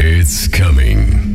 It's coming.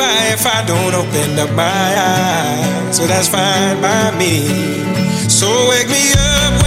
by if I don't open up my eyes. So that's fine by me. So wake me up.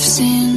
I've seen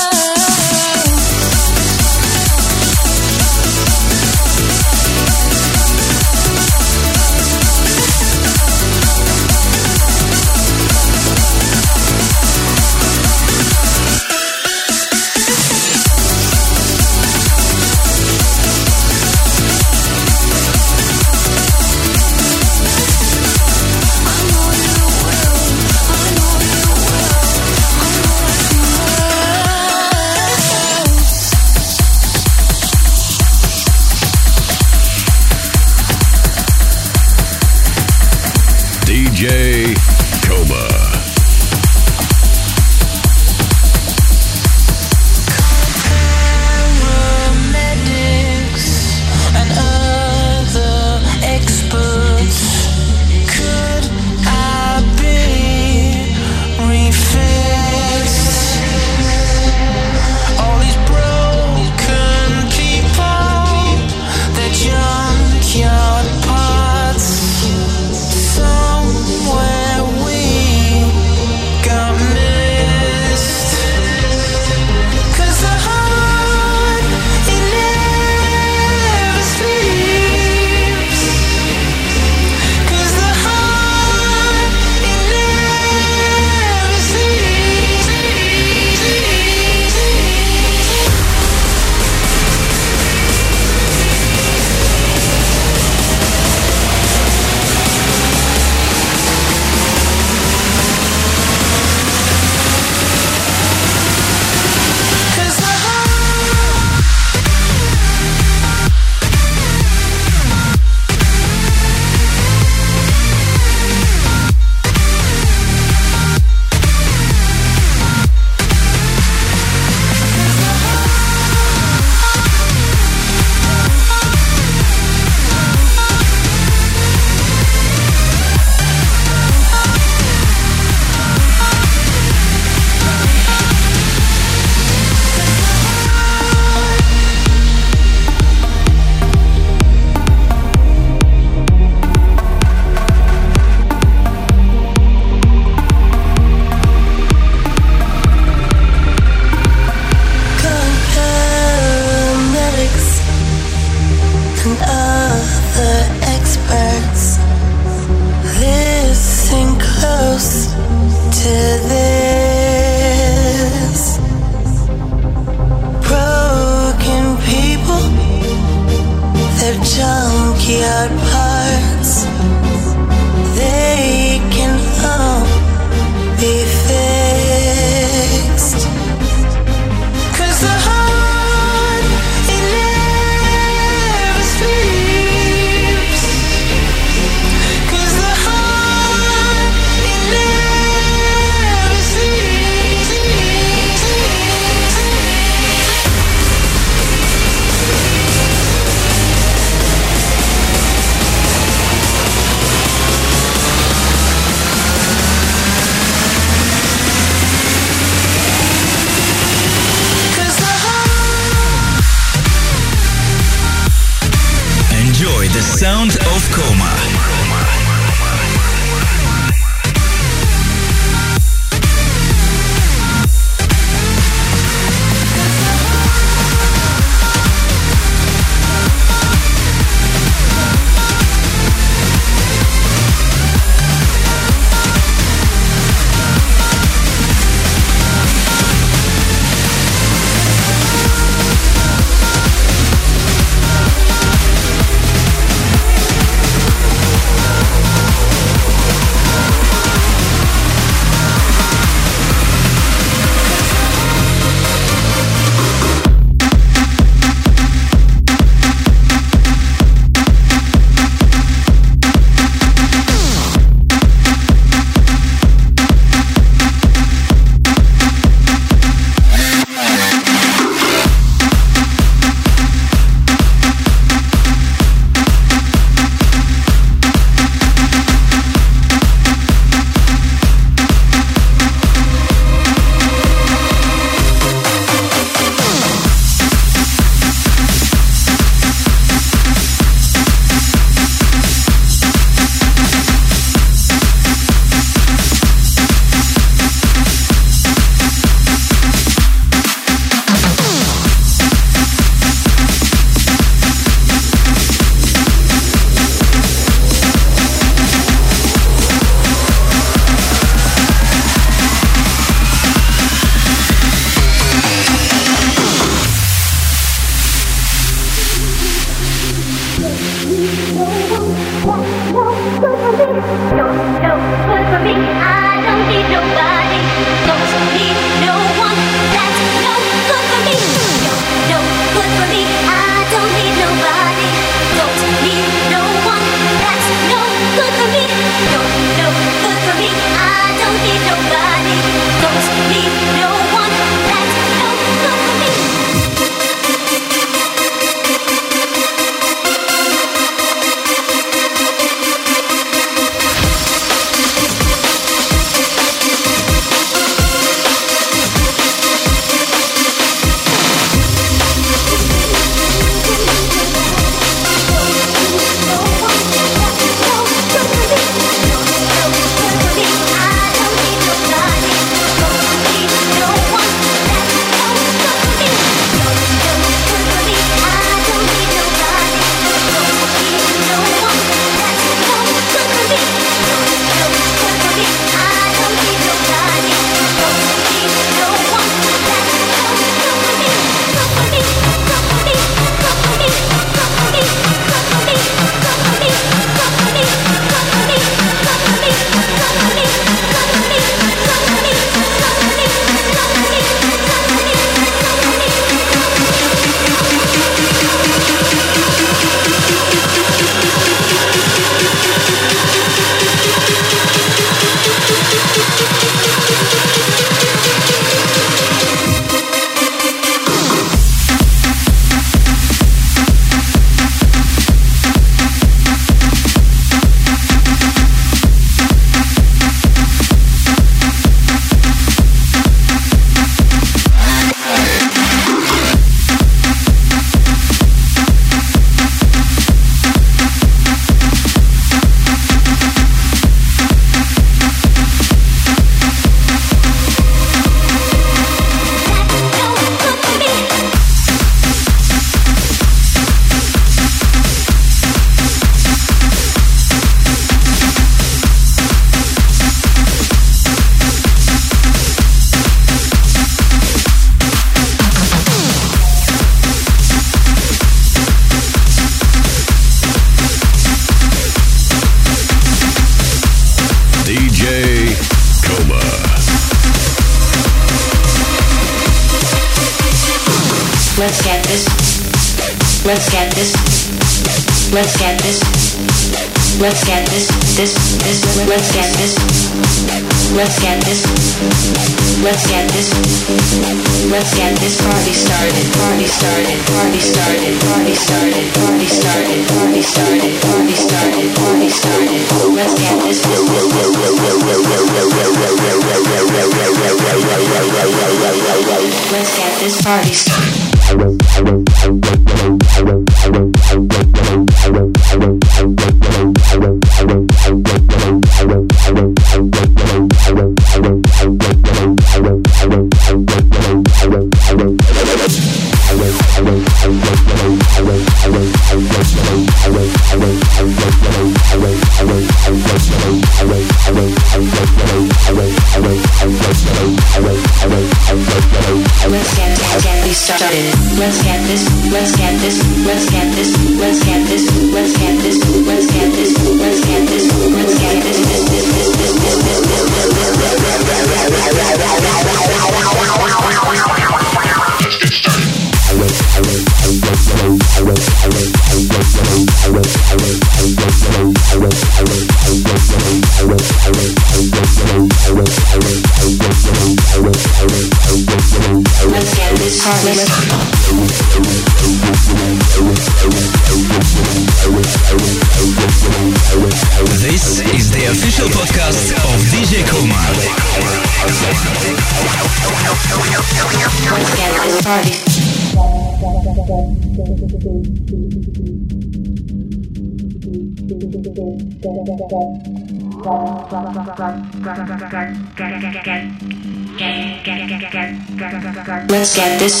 Let's get this.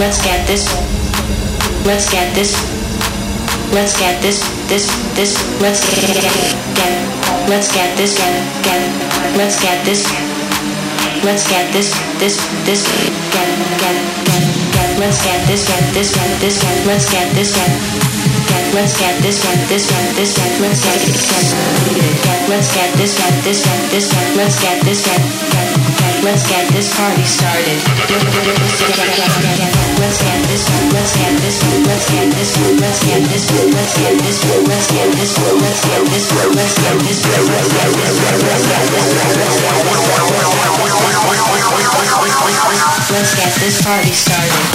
Let's get this. Let's get this. Let's get this. This. This. Let's get get. Let's get this. Get get. Let's get this. Let's get this. This. This. Get get get get. Let's get this. Get this. Get this. Get. Let's get this. Get get. Let's get this. Get this. Get this. Get. Let's get get get. Let's get this. Get this. Get this. Get. Let's get this. Get get. Let's get this party started. Let's get this party started.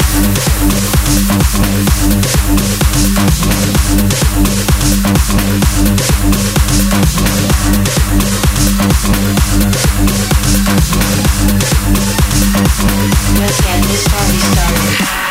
Let's get this party started.